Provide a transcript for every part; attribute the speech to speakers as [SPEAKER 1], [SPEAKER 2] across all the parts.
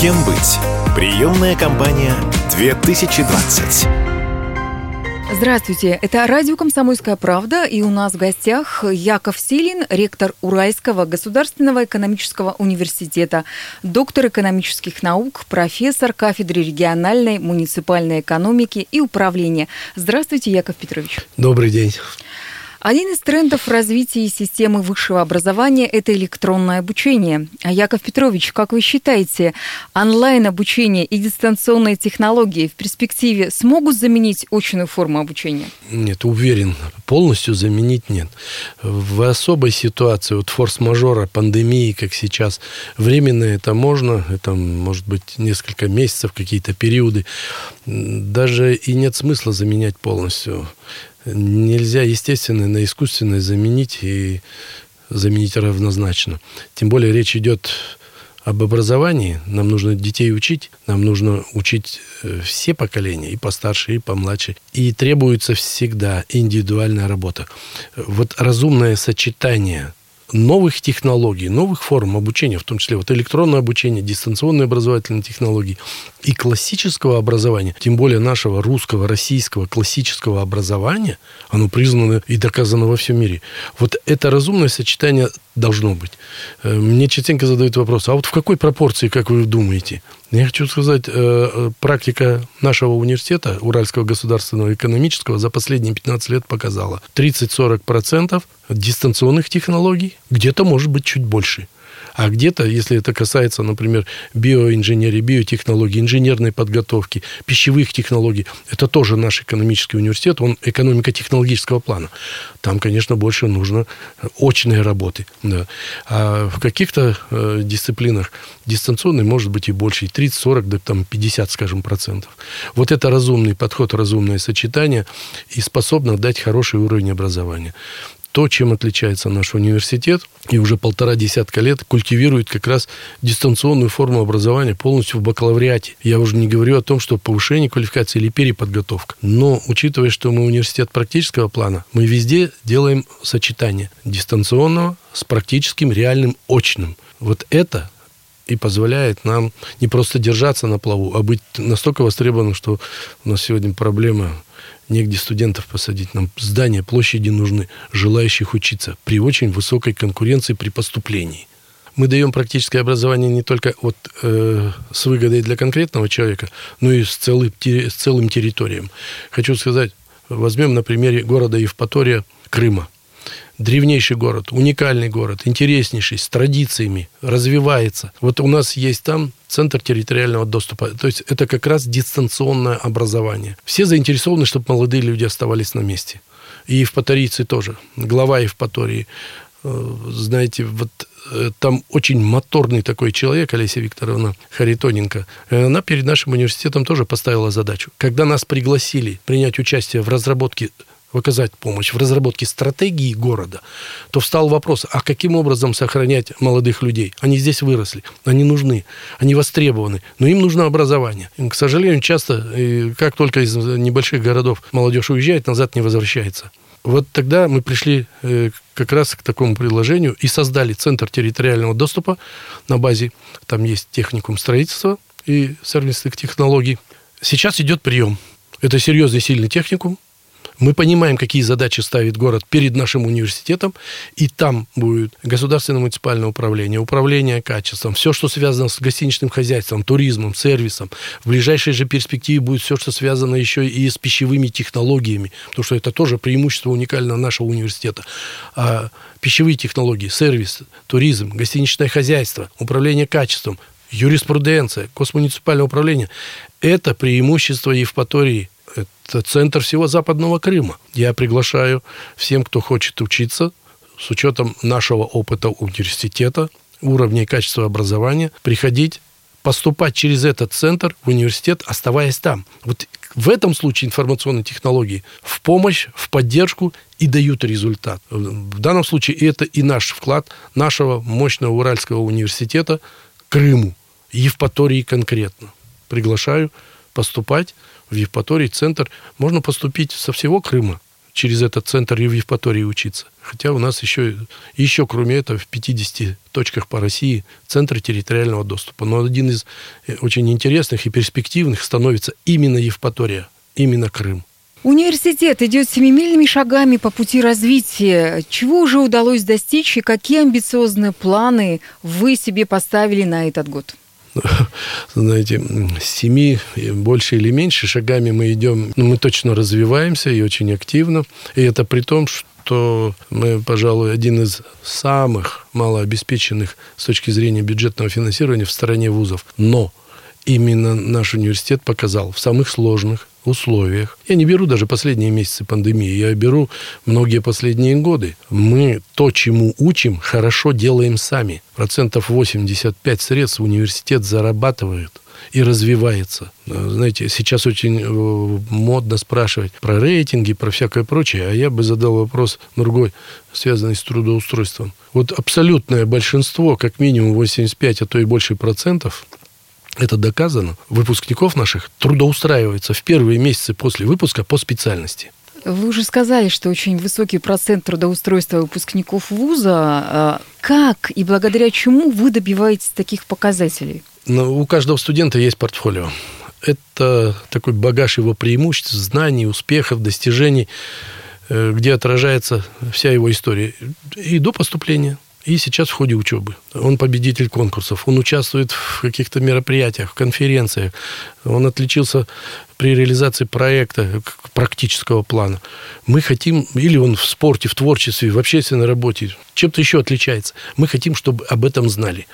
[SPEAKER 1] Кем быть? Приемная кампания 2020.
[SPEAKER 2] Здравствуйте, это радио «Комсомольская правда» и у нас в гостях Яков Силин, ректор Уральского государственного экономического университета, доктор экономических наук, профессор кафедры региональной муниципальной экономики и управления. Здравствуйте, Яков Петрович.
[SPEAKER 3] Добрый день.
[SPEAKER 2] Один из трендов развития системы высшего образования – это электронное обучение. А Яков Петрович, как вы считаете, онлайн-обучение и дистанционные технологии в перспективе смогут заменить очную форму обучения?
[SPEAKER 3] Нет, уверен, полностью заменить нет. В особой ситуации, вот форс-мажора, пандемии, как сейчас, временно это можно, это может быть несколько месяцев, какие-то периоды, даже и нет смысла заменять полностью нельзя естественное на искусственное заменить и заменить равнозначно. Тем более речь идет об образовании. Нам нужно детей учить, нам нужно учить э, все поколения, и постарше, и помладше. И требуется всегда индивидуальная работа. Вот разумное сочетание новых технологий, новых форм обучения, в том числе вот электронное обучение, дистанционные образовательные технологии и классического образования, тем более нашего русского, российского классического образования, оно признано и доказано во всем мире. Вот это разумное сочетание должно быть. Э, мне частенько задают вопрос, а вот в какой пропорции, как вы думаете? Я хочу сказать, э, э, практика нашего университета, Уральского государственного экономического, за последние 15 лет показала 30-40% дистанционных технологий, где-то может быть чуть больше – а где-то, если это касается, например, биоинженерии, биотехнологий, инженерной подготовки, пищевых технологий, это тоже наш экономический университет, он экономико-технологического плана. Там, конечно, больше нужно очной работы. Да. А в каких-то э, дисциплинах дистанционной может быть и больше, и 30, 40, да там 50, скажем, процентов. Вот это разумный подход, разумное сочетание и способно дать хороший уровень образования то, чем отличается наш университет, и уже полтора десятка лет культивирует как раз дистанционную форму образования полностью в бакалавриате. Я уже не говорю о том, что повышение квалификации или переподготовка. Но, учитывая, что мы университет практического плана, мы везде делаем сочетание дистанционного с практическим, реальным, очным. Вот это и позволяет нам не просто держаться на плаву, а быть настолько востребованным, что у нас сегодня проблема негде студентов посадить. Нам здания, площади нужны, желающих учиться при очень высокой конкуренции при поступлении. Мы даем практическое образование не только вот, э, с выгодой для конкретного человека, но и с целым, с целым территорием. Хочу сказать, возьмем на примере города Евпатория, Крыма – древнейший город, уникальный город, интереснейший, с традициями, развивается. Вот у нас есть там центр территориального доступа. То есть это как раз дистанционное образование. Все заинтересованы, чтобы молодые люди оставались на месте. И евпаторийцы тоже. Глава Евпатории. Э, знаете, вот э, там очень моторный такой человек, Олеся Викторовна Харитоненко, она перед нашим университетом тоже поставила задачу. Когда нас пригласили принять участие в разработке оказать помощь в разработке стратегии города, то встал вопрос, а каким образом сохранять молодых людей? Они здесь выросли, они нужны, они востребованы, но им нужно образование. К сожалению, часто, как только из небольших городов молодежь уезжает, назад не возвращается. Вот тогда мы пришли э, как раз к такому предложению и создали Центр территориального доступа на базе, там есть техникум строительства и сервисных технологий. Сейчас идет прием. Это серьезный, сильный техникум, мы понимаем, какие задачи ставит город перед нашим университетом, и там будет государственное муниципальное управление, управление качеством, все, что связано с гостиничным хозяйством, туризмом, сервисом. В ближайшей же перспективе будет все, что связано еще и с пищевыми технологиями, потому что это тоже преимущество уникального нашего университета. А пищевые технологии, сервис, туризм, гостиничное хозяйство, управление качеством, юриспруденция, госмуниципальное управление – это преимущество Евпатории это центр всего Западного Крыма. Я приглашаю всем, кто хочет учиться, с учетом нашего опыта университета, уровня и качества образования, приходить, поступать через этот центр в университет, оставаясь там. Вот в этом случае информационные технологии в помощь, в поддержку и дают результат. В данном случае это и наш вклад нашего мощного Уральского университета Крыму, Евпатории конкретно. Приглашаю поступать в Евпатории центр. Можно поступить со всего Крыма через этот центр и в Евпатории учиться. Хотя у нас еще, еще кроме этого, в 50 точках по России центры территориального доступа. Но один из э, очень интересных и перспективных становится именно Евпатория, именно Крым.
[SPEAKER 2] Университет идет семимильными шагами по пути развития. Чего уже удалось достичь и какие амбициозные планы вы себе поставили на этот год?
[SPEAKER 3] знаете, семи, больше или меньше шагами мы идем, ну, мы точно развиваемся и очень активно. И это при том, что мы, пожалуй, один из самых малообеспеченных с точки зрения бюджетного финансирования в стране вузов. Но именно наш университет показал в самых сложных условиях. Я не беру даже последние месяцы пандемии, я беру многие последние годы. Мы то, чему учим, хорошо делаем сами. Процентов 85 средств университет зарабатывает и развивается. Знаете, сейчас очень э, модно спрашивать про рейтинги, про всякое прочее, а я бы задал вопрос другой, связанный с трудоустройством. Вот абсолютное большинство, как минимум 85, а то и больше процентов, это доказано, выпускников наших трудоустраивается в первые месяцы после выпуска по специальности.
[SPEAKER 2] Вы уже сказали, что очень высокий процент трудоустройства выпускников вуза. А как и благодаря чему вы добиваетесь таких показателей?
[SPEAKER 3] Ну, у каждого студента есть портфолио. Это такой багаж его преимуществ, знаний, успехов, достижений, э, где отражается вся его история. И до поступления, и сейчас в ходе учебы. Он победитель конкурсов, он участвует в каких-то мероприятиях, конференциях. Он отличился при реализации проекта практического плана. Мы хотим, или он в спорте, в творчестве, в общественной работе, чем-то еще отличается. Мы хотим, чтобы об этом знали.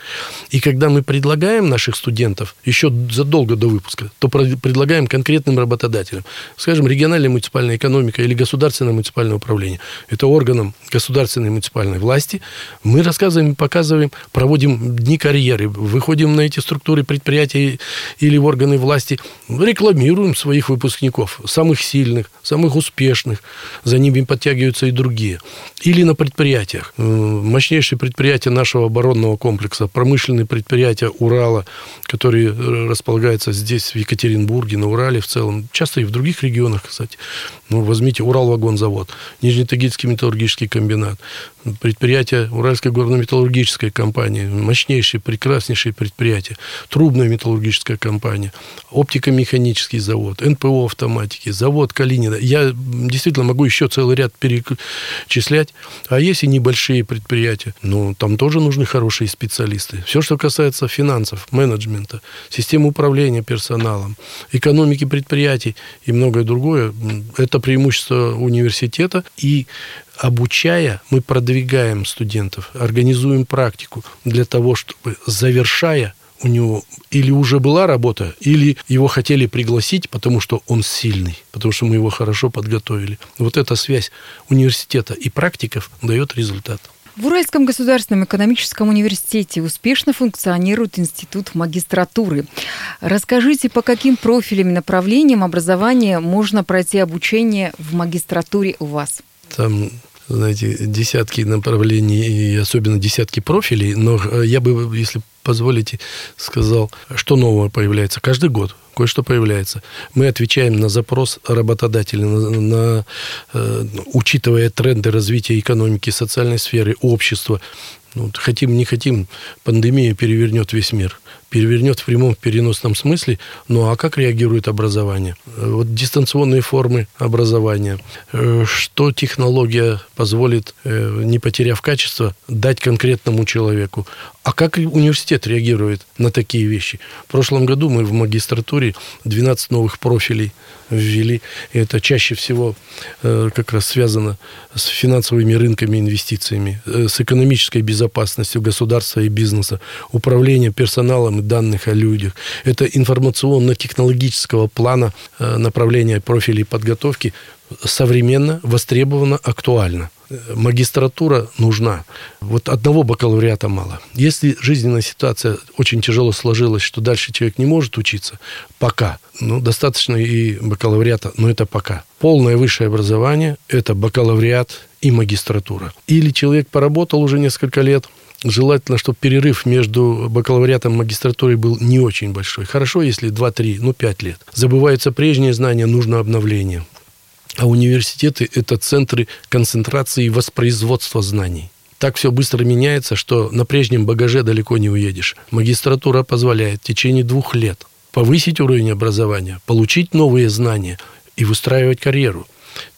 [SPEAKER 3] И когда мы предлагаем наших студентов еще задолго до выпуска, то предлагаем конкретным работодателям. Скажем, региональная муниципальная экономика или государственное муниципальное управление. Это органам государственной муниципальной власти. Мы рассказываем, показываем, проводим дни карьеры, выходим на эти структуры предприятий или в органы власти, рекламируем своих выпускников, самых сильных, самых успешных. За ними подтягиваются и другие. Или на предприятиях. Э, мощнейшие предприятия нашего оборонного комплекса, промышленные предприятия Урала, которые э, располагаются здесь, в Екатеринбурге, на Урале в целом, часто и в других регионах, кстати. Ну, возьмите Уралвагонзавод, Нижнетагильский металлургический комбинат, предприятие Уральской горно-металлургической компании, мощнейшие, прекраснейшие предприятия, трубная металлургическая компания, оптико-механический завод, НПО автоматики, завод Калинина. Я действительно могу еще целый ряд перечислять. А есть и небольшие предприятия. Но там тоже нужны хорошие специалисты. Все, что касается финансов, менеджмента, системы управления персоналом, экономики предприятий и многое другое, это преимущество университета. И обучая, мы продвигаем студентов, организуем практику для того, чтобы, завершая, у него или уже была работа, или его хотели пригласить, потому что он сильный, потому что мы его хорошо подготовили. Вот эта связь университета и практиков дает результат.
[SPEAKER 2] В Уральском государственном экономическом университете успешно функционирует институт магистратуры. Расскажите, по каким профилям и направлениям образования можно пройти обучение в магистратуре у вас?
[SPEAKER 3] Там знаете, десятки направлений и особенно десятки профилей, но э, я бы, если позволите, сказал, что нового появляется каждый год кое-что появляется. Мы отвечаем на запрос работодателя, на, на, э, учитывая тренды развития экономики, социальной сферы, общества. Ну, хотим, не хотим, пандемия перевернет весь мир перевернет в прямом переносном смысле. Ну а как реагирует образование? Вот дистанционные формы образования. Э, что технология позволит, э, не потеряв качество, дать конкретному человеку? А как университет реагирует на такие вещи? В прошлом году мы в магистратуре 12 новых профилей ввели. Это чаще всего э, как раз связано с финансовыми рынками, инвестициями, э, с экономической безопасностью государства и бизнеса, управлением персоналом и данных о людях. Это информационно-технологического плана э, направления профилей подготовки современно, востребовано, актуально магистратура нужна. Вот одного бакалавриата мало. Если жизненная ситуация очень тяжело сложилась, что дальше человек не может учиться, пока. Ну, достаточно и бакалавриата, но это пока. Полное высшее образование – это бакалавриат и магистратура. Или человек поработал уже несколько лет, Желательно, чтобы перерыв между бакалавриатом и магистратурой был не очень большой. Хорошо, если 2-3, ну 5 лет. Забываются прежние знания, нужно обновление. А университеты – это центры концентрации и воспроизводства знаний. Так все быстро меняется, что на прежнем багаже далеко не уедешь. Магистратура позволяет в течение двух лет повысить уровень образования, получить новые знания и выстраивать карьеру.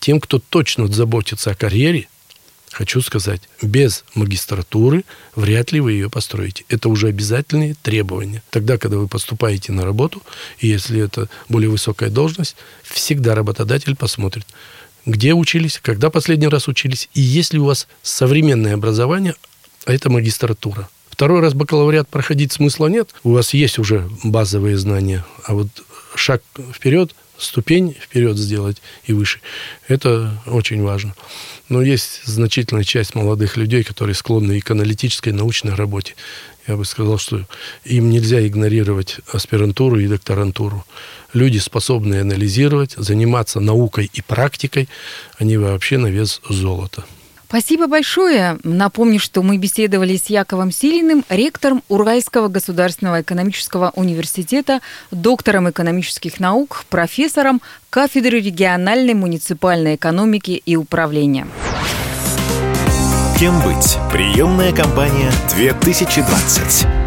[SPEAKER 3] Тем, кто точно заботится о карьере, хочу сказать, без магистратуры вряд ли вы ее построите. Это уже обязательные требования. Тогда, когда вы поступаете на работу, и если это более высокая должность, всегда работодатель посмотрит, где учились, когда последний раз учились, и есть ли у вас современное образование, а это магистратура. Второй раз бакалавриат проходить смысла нет. У вас есть уже базовые знания, а вот шаг вперед, ступень вперед сделать и выше, это очень важно. Но есть значительная часть молодых людей, которые склонны и к аналитической научной работе. Я бы сказал, что им нельзя игнорировать аспирантуру и докторантуру. Люди, способные анализировать, заниматься наукой и практикой, они вообще на вес золота.
[SPEAKER 2] Спасибо большое. Напомню, что мы беседовали с Яковом Силиным, ректором Уральского государственного экономического университета, доктором экономических наук, профессором кафедры региональной муниципальной экономики и управления.
[SPEAKER 1] Кем быть? Приемная кампания 2020.